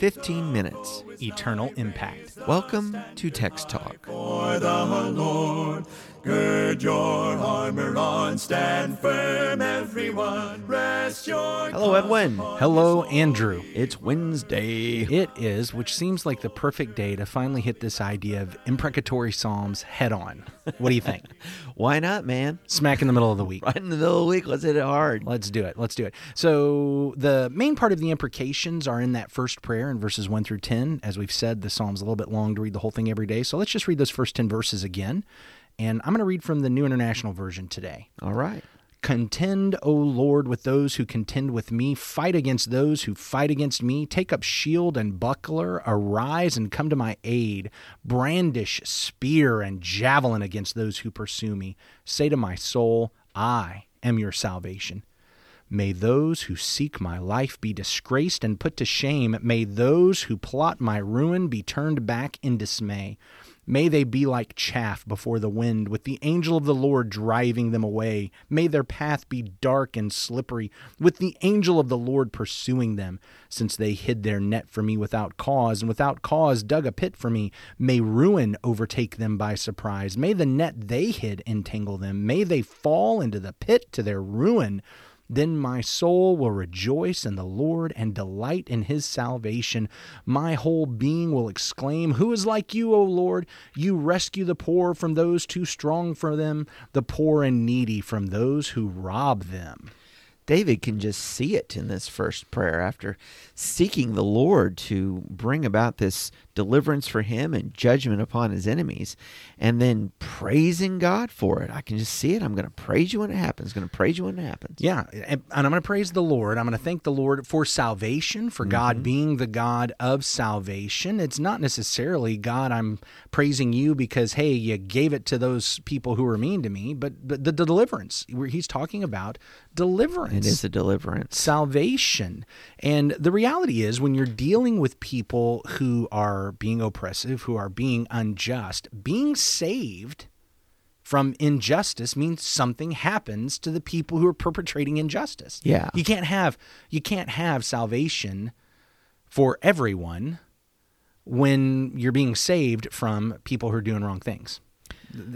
15 minutes. eternal impact. Welcome to Text Talk. For the Lord, gird your armor on, stand firm, everyone. Rest your. Hello, Edwin. Hello, Andrew. It's Wednesday. It is, which seems like the perfect day to finally hit this idea of imprecatory psalms head on. What do you think? Why not, man? Smack in the middle of the week. Right in the middle of the week, let's hit it hard. Let's do it. Let's do it. So, the main part of the imprecations are in that first prayer in verses 1 through 10. As we've said, the psalm's a little bit long to read the whole thing every day. So, let's just read those first 10 verses again. And I'm going to read from the New International Version today. All right. Contend, O Lord, with those who contend with me. Fight against those who fight against me. Take up shield and buckler. Arise and come to my aid. Brandish spear and javelin against those who pursue me. Say to my soul, I am your salvation. May those who seek my life be disgraced and put to shame. May those who plot my ruin be turned back in dismay. May they be like chaff before the wind, with the angel of the Lord driving them away. May their path be dark and slippery, with the angel of the Lord pursuing them. Since they hid their net for me without cause, and without cause dug a pit for me, may ruin overtake them by surprise. May the net they hid entangle them. May they fall into the pit to their ruin. Then my soul will rejoice in the Lord and delight in his salvation. My whole being will exclaim, Who is like you, O Lord? You rescue the poor from those too strong for them, the poor and needy from those who rob them. David can just see it in this first prayer after seeking the Lord to bring about this deliverance for him and judgment upon his enemies, and then praising God for it. I can just see it. I'm going to praise you when it happens. going to praise you when it happens. Yeah, and I'm going to praise the Lord. I'm going to thank the Lord for salvation, for God mm-hmm. being the God of salvation. It's not necessarily God, I'm praising you because hey, you gave it to those people who were mean to me, but but the, the deliverance. Where he's talking about deliverance. It is a deliverance. salvation. And the reality is, when you're dealing with people who are being oppressive, who are being unjust, being saved from injustice means something happens to the people who are perpetrating injustice. Yeah. You can't have you can't have salvation for everyone when you're being saved from people who are doing wrong things.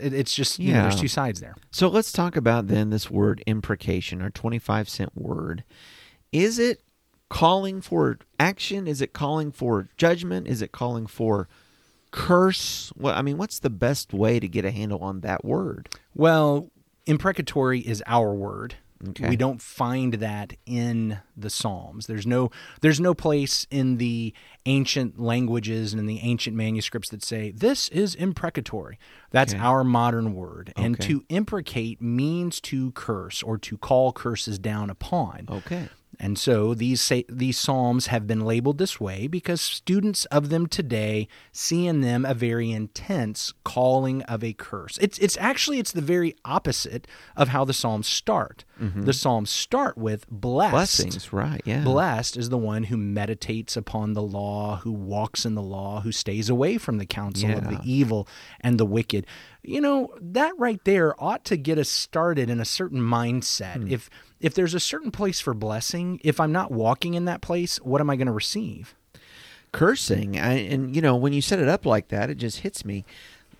It- It's just you know, there's two sides there. So let's talk about then this word imprecation, our 25 cent word. Is it calling for action? Is it calling for judgment? Is it calling for curse? Well, I mean, what's the best way to get a handle on that word? Well, imprecatory is our word. Okay. We don't find that in the Psalms. There's no there's no place in the ancient languages and in the ancient manuscripts that say this is imprecatory. That's Okay. our modern word. And Okay. to imprecate means to curse or to call curses down upon. Okay. And so these say, these psalms have been labeled this way because students of them today see in them a very intense calling of a curse. It's it's actually it's the very opposite of how the psalms start. Mm-hmm. The psalms start with blessed. Blessings, right? Yeah. Blessed is the one who meditates upon the law, who walks in the law, who stays away from the counsel of the evil and the wicked. You know, that right there ought to get us started in a certain mindset. Hmm. If if there's a certain place for blessing, if I'm not walking in that place, what am I going to receive? Cursing. I, and, you know, when you set it up like that, it just hits me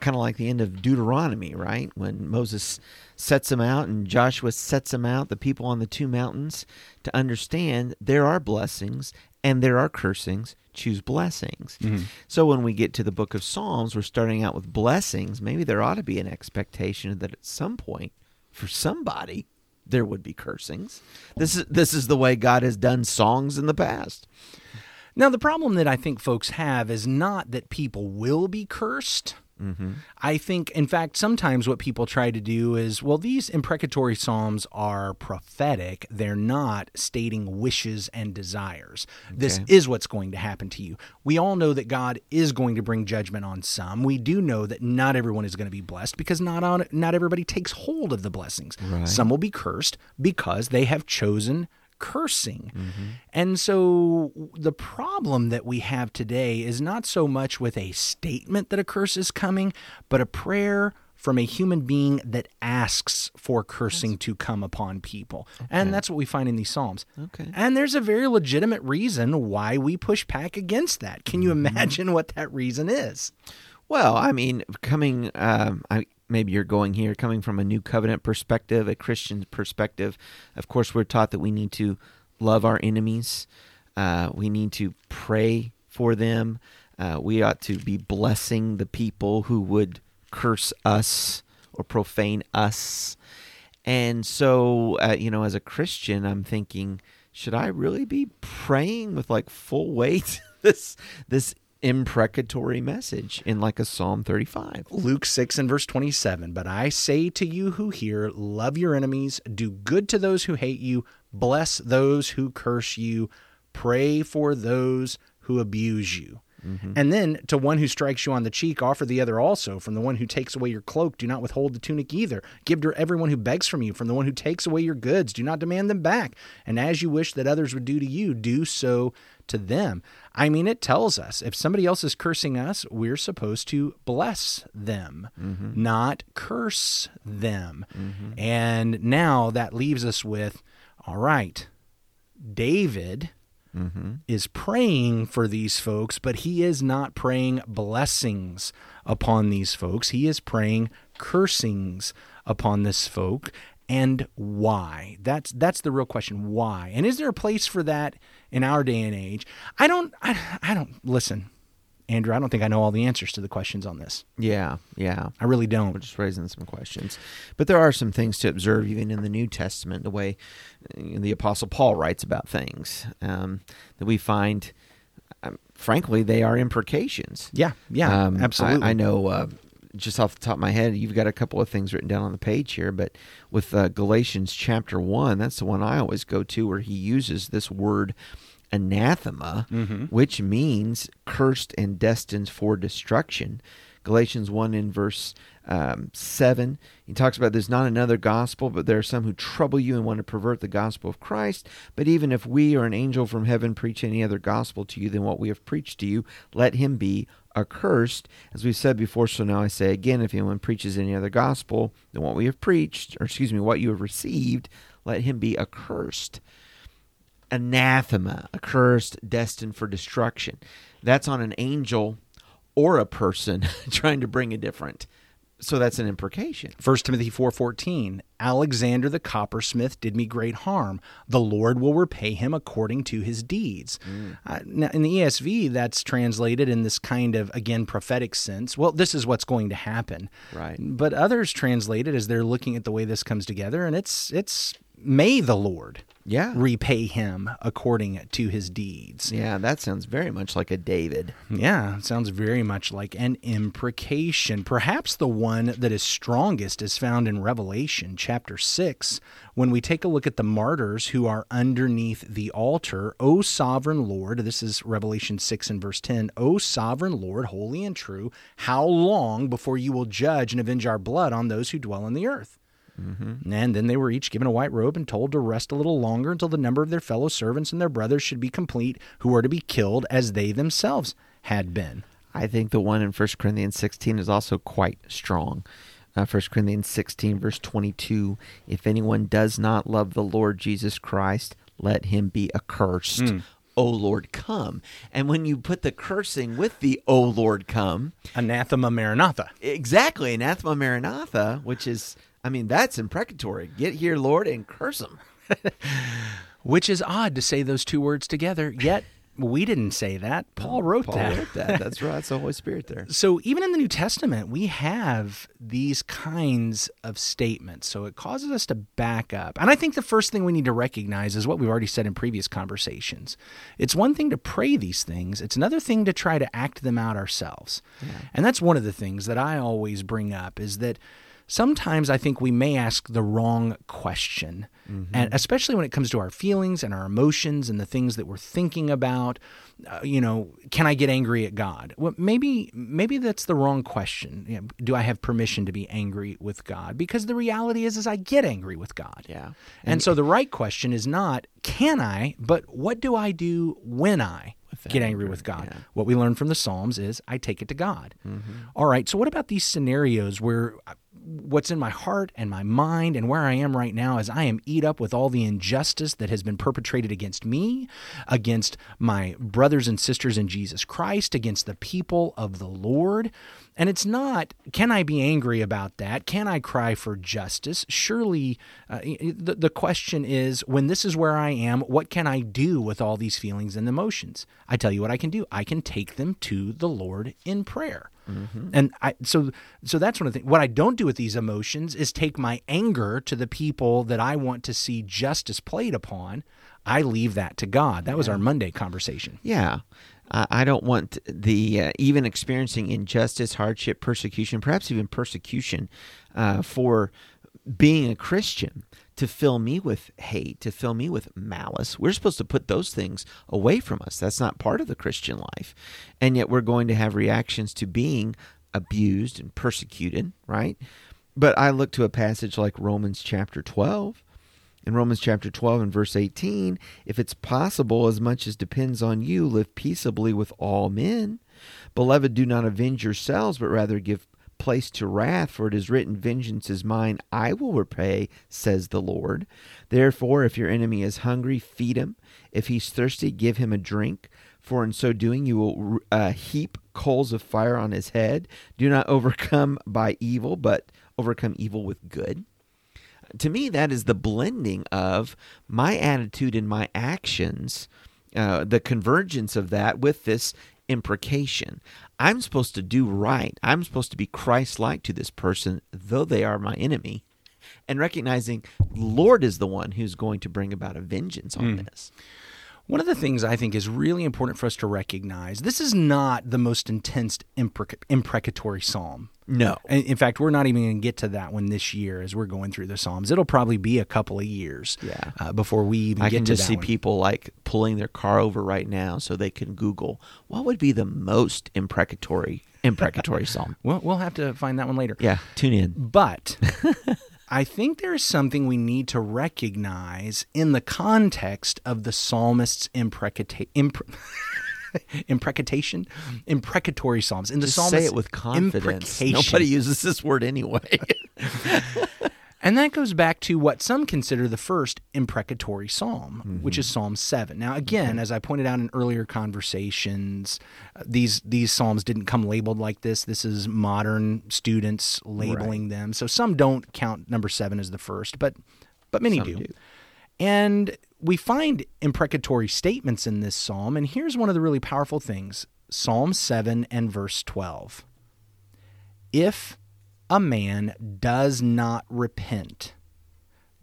kind of like the end of Deuteronomy, right? When Moses sets them out and Joshua sets them out, the people on the two mountains, to understand there are blessings and there are cursings. Choose blessings. Mm-hmm. So when we get to the book of Psalms, we're starting out with blessings. Maybe there ought to be an expectation that at some point, for somebody, there would be cursings. This is this is the way God has done songs in the past. Now, the problem that I think folks have is not that people will be cursed. Mm-hmm. I think, in fact, sometimes what people try to do is, well, these imprecatory psalms are prophetic. They're not stating wishes and desires. This is what's going to happen to you. We all know that God is going to bring judgment on some. We do know that not everyone is going to be blessed because not on not everybody takes hold of the blessings. Right. Some will be cursed because they have chosen cursing. And so the problem that we have today is not so much with a statement that a curse is coming, but a prayer from a human being that asks for cursing to come upon people. And that's what we find in these Psalms. Okay. And there's a very legitimate reason why we push back against that. Can you imagine what that reason is? Well, I mean, coming, um, I, maybe you're going here, coming from a new covenant perspective, a Christian perspective. Of course, we're taught that we need to love our enemies. Uh, we need to pray for them. Uh, we ought to be blessing the people who would curse us or profane us. And so, uh, you know, as a Christian, I'm thinking, should I really be praying with like full weight this this imprecatory message in like a Psalm 35? Luke 6 and verse 27. But I say to you who hear, love your enemies, do good to those who hate you, bless those who curse you, pray for those who abuse you. Mm-hmm. And then to one who strikes you on the cheek, offer the other also. From the one who takes away your cloak, do not withhold the tunic either. Give to everyone who begs from you. From the one who takes away your goods, do not demand them back. And as you wish that others would do to you, do so to them. I mean, it tells us if somebody else is cursing us, we're supposed to bless them, mm-hmm. not curse them. Mm-hmm. And now that leaves us with all right, David mm-hmm. is praying for these folks, but he is not praying blessings upon these folks. He is praying cursings upon this folk. And why? That's that's the real question. Why? And is there a place for that in our day and age? I don't I, I don't listen, Andrew, I don't think I know all the answers to the questions on this. Yeah, yeah. I really don't. We're just raising some questions. But there are some things to observe even in the New Testament, the way uh, the Apostle Paul writes about things um, that we find, um, frankly, they are imprecations. Yeah, yeah, Um, I- absolutely. I, know uh, just off the top of my head, you've got a couple of things written down on the page here, but with uh, Galatians chapter 1, that's the one I always go to where he uses this word anathema, Mm-hmm. which means cursed and destined for destruction. Galatians 1 in verse um, 7, he talks about there's not another gospel, but there are some who trouble you and want to pervert the gospel of Christ. But even if we or an angel from heaven preach any other gospel to you than what we have preached to you, let him be accursed. As we've said before, so now I say again, if anyone preaches any other gospel than what we have preached, or excuse me, what you have received, let him be accursed anathema, accursed, destined for destruction. That's on an angel or a person trying to bring a different. So that's an imprecation. 1 Timothy 4:14 Alexander the coppersmith did me great harm the Lord will repay him according to his deeds. Uh, now in the ESV that's translated in this kind of again prophetic sense. Well, this is what's going to happen. Right. But others translate it as they're looking at the way this comes together and it's it's may the Lord Yeah. repay him according to his deeds. Yeah, that sounds very much like a David. Yeah, sounds very much like an imprecation. Perhaps the one that is strongest is found in Revelation chapter 6 when we take a look at the martyrs who are underneath the altar. O sovereign Lord, this is Revelation 6 and verse 10. O sovereign Lord, holy and true, how long before you will judge and avenge our blood on those who dwell on the earth? And then they were each given a white robe and told to rest a little longer until the number of their fellow servants and their brothers should be complete, who were to be killed as they themselves had been. I think the one in 1 Corinthians 16 is also quite strong. Uh, 1 Corinthians 16, verse 22 If anyone does not love the Lord Jesus Christ, let him be accursed. O Lord, come. And when you put the cursing with the O Lord, come, Anathema Maranatha. exactly, anathema maranatha, which is, I mean, that's imprecatory. Get here, Lord, and curse them. Which is odd to say those two words together, yet we didn't say that. Paul mm, wrote Paul that. wrote that. That's right. That's the Holy Spirit there. So even in the New Testament, we have these kinds of statements. So it causes us to back up. And I think the first thing we need to recognize is what we've already said in previous conversations. It's one thing to pray these things, it's another thing to try to act them out ourselves. And that's one of the things that I always bring up is that sometimes I think we may ask the wrong question. And especially when it comes to our feelings and our emotions and the things that we're thinking about, uh, you know, can I get angry at God? Well, maybe maybe that's the wrong question. You know, do I have permission to be angry with God? Because the reality is is I get angry with God. Yeah. And, so the right question is not can I, but what do I do when I get angry with God? What we learn from the Psalms is I take it to God. All right. So what about these scenarios where uh, what's in my heart and my mind and where I am right now is I am eat up with all the injustice that has been perpetrated against me, against my brothers and sisters in Jesus Christ, against the people of the Lord. And it's not, can I be angry about that? Can I cry for justice? Surely uh, the, the question is when this is where I am, what can I do with all these feelings and emotions? I tell you what I can do. I can take them to the Lord in prayer. Mm-hmm. And I so so that's one of the things. What I don't do with these emotions is take my anger to the people that I want to see justice played upon. I leave that to God. That was our Monday conversation. Yeah. I don't want the uh, even experiencing injustice, hardship, persecution, perhaps even persecution uh, for being a Christian to fill me with hate, to fill me with malice. We're supposed to put those things away from us. That's not part of the Christian life. And yet we're going to have reactions to being abused and persecuted, right? But I look to a passage like Romans chapter 12 in Romans chapter 12 and verse 18, if it's possible, as much as depends on you, live peaceably with all men. Beloved, do not avenge yourselves, but rather give place to wrath, for it is written, Vengeance is mine, I will repay, says the Lord. Therefore, if your enemy is hungry, feed him. If he's thirsty, give him a drink. For in so doing, you will uh, heap coals of fire on his head. Do not overcome by evil, but overcome evil with good to me, that is the blending of my attitude and my actions, uh, the convergence of that with this imprecation. I'm supposed to do right. I'm supposed to be Christ like to this person, though they are my enemy. And recognizing Lord is the one who's going to bring about a vengeance on mm. this. One of the things I think is really important for us to recognize this is not the most intense imprec- imprecatory psalm. No. In fact, we're not even going to get to that one this year as we're going through the Psalms. It'll probably be a couple of years yeah. uh, before we even I get to can just see one. people like pulling their car over right now so they can Google what would be the most imprecatory imprecatory psalm. Well, we'll have to find that one later. Yeah, tune in. But I think there is something we need to recognize in the context of the psalmist's imprecata- impre- imprecation, imprecatory psalms. In the Just psalmist, say it with confidence. Nobody uses this word anyway. And that goes back to what some consider the first imprecatory psalm, mm-hmm. which is Psalm 7. Now, again, as I pointed out in earlier conversations, uh, these these psalms didn't come labeled like this. This is modern students labeling right. them. So some don't count number 7 as the first, but but many do. do. And we find imprecatory statements in this psalm, and here's one of the really powerful things. Psalm 7 and verse 12. If a man does not repent,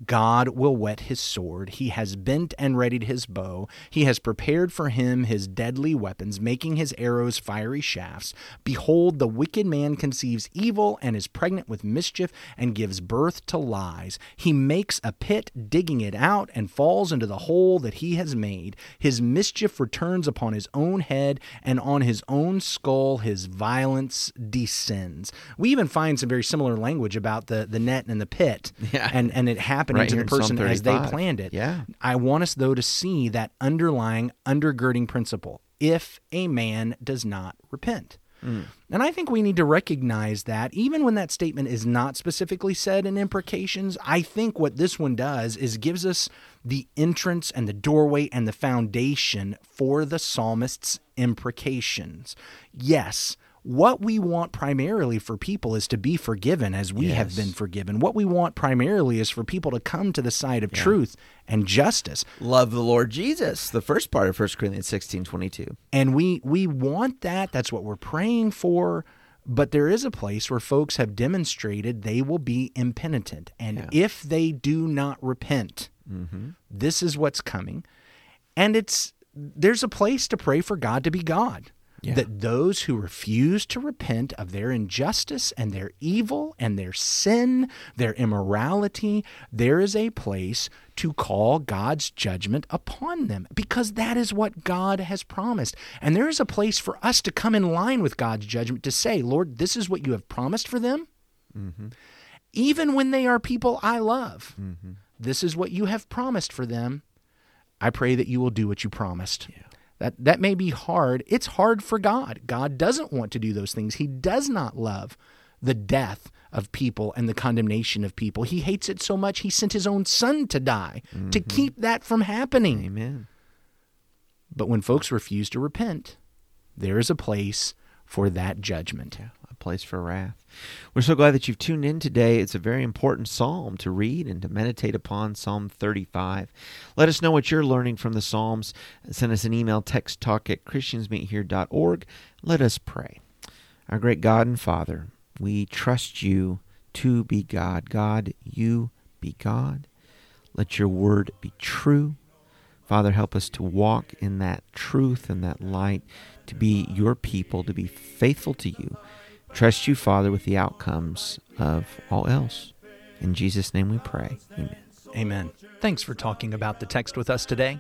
God will whet his sword. He has bent and readied his bow. He has prepared for him his deadly weapons, making his arrows fiery shafts. Behold, the wicked man conceives evil and is pregnant with mischief and gives birth to lies. He makes a pit, digging it out, and falls into the hole that he has made. His mischief returns upon his own head, and on his own skull his violence descends. We even find some very similar language about the, the net and the pit. Yeah. And, and it happens happening right to the person as they planned it. Yeah. I want us, though, to see that underlying, undergirding principle if a man does not repent. Mm. And I think we need to recognize that even when that statement is not specifically said in imprecations, I think what this one does is gives us the entrance and the doorway and the foundation for the psalmist's imprecations. Yes, what we want primarily for people is to be forgiven as we yes. have been forgiven. What we want primarily is for people to come to the side of yeah. truth and justice. Love the Lord Jesus, the first part of 1 Corinthians 16 22. And we, we want that. That's what we're praying for. But there is a place where folks have demonstrated they will be impenitent. And yeah. if they do not repent, mm-hmm. this is what's coming. And it's there's a place to pray for God to be God. Yeah. That those who refuse to repent of their injustice and their evil and their sin, their immorality, there is a place to call God's judgment upon them because that is what God has promised. And there is a place for us to come in line with God's judgment to say, Lord, this is what you have promised for them. Mm-hmm. Even when they are people I love, mm-hmm. this is what you have promised for them. I pray that you will do what you promised. Yeah. That that may be hard. It's hard for God. God doesn't want to do those things. He does not love the death of people and the condemnation of people. He hates it so much he sent his own son to die to mm-hmm. keep that from happening. Amen. But when folks refuse to repent, there is a place for that judgment. Yeah, place for wrath. We're so glad that you've tuned in today. It's a very important psalm to read and to meditate upon, Psalm 35. Let us know what you're learning from the Psalms. Send us an email, text talk at christiansmeethere.org. Let us pray. Our great God and Father, we trust you to be God. God, you be God. Let your word be true. Father, help us to walk in that truth and that light, to be your people, to be faithful to you. Trust you, Father, with the outcomes of all else. In Jesus' name we pray. Amen. Amen. Thanks for talking about the text with us today.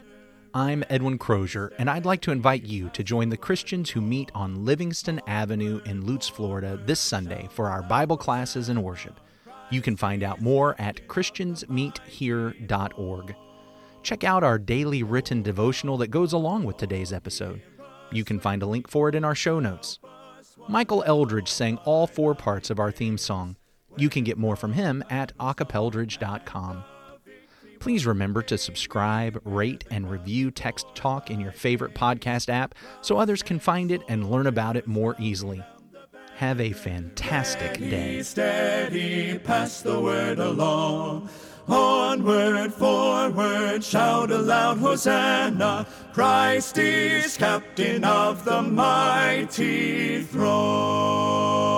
I'm Edwin Crozier, and I'd like to invite you to join the Christians who meet on Livingston Avenue in Lutz, Florida this Sunday for our Bible classes and worship. You can find out more at christiansmeethere.org. Check out our daily written devotional that goes along with today's episode. You can find a link for it in our show notes. Michael Eldridge sang all four parts of our theme song. You can get more from him at acapeldridge.com. Please remember to subscribe, rate, and review Text Talk in your favorite podcast app so others can find it and learn about it more easily. Have a fantastic day. Steady, pass the word along. Onward, forward, shout aloud, Hosanna! Christ is captain of the mighty throne.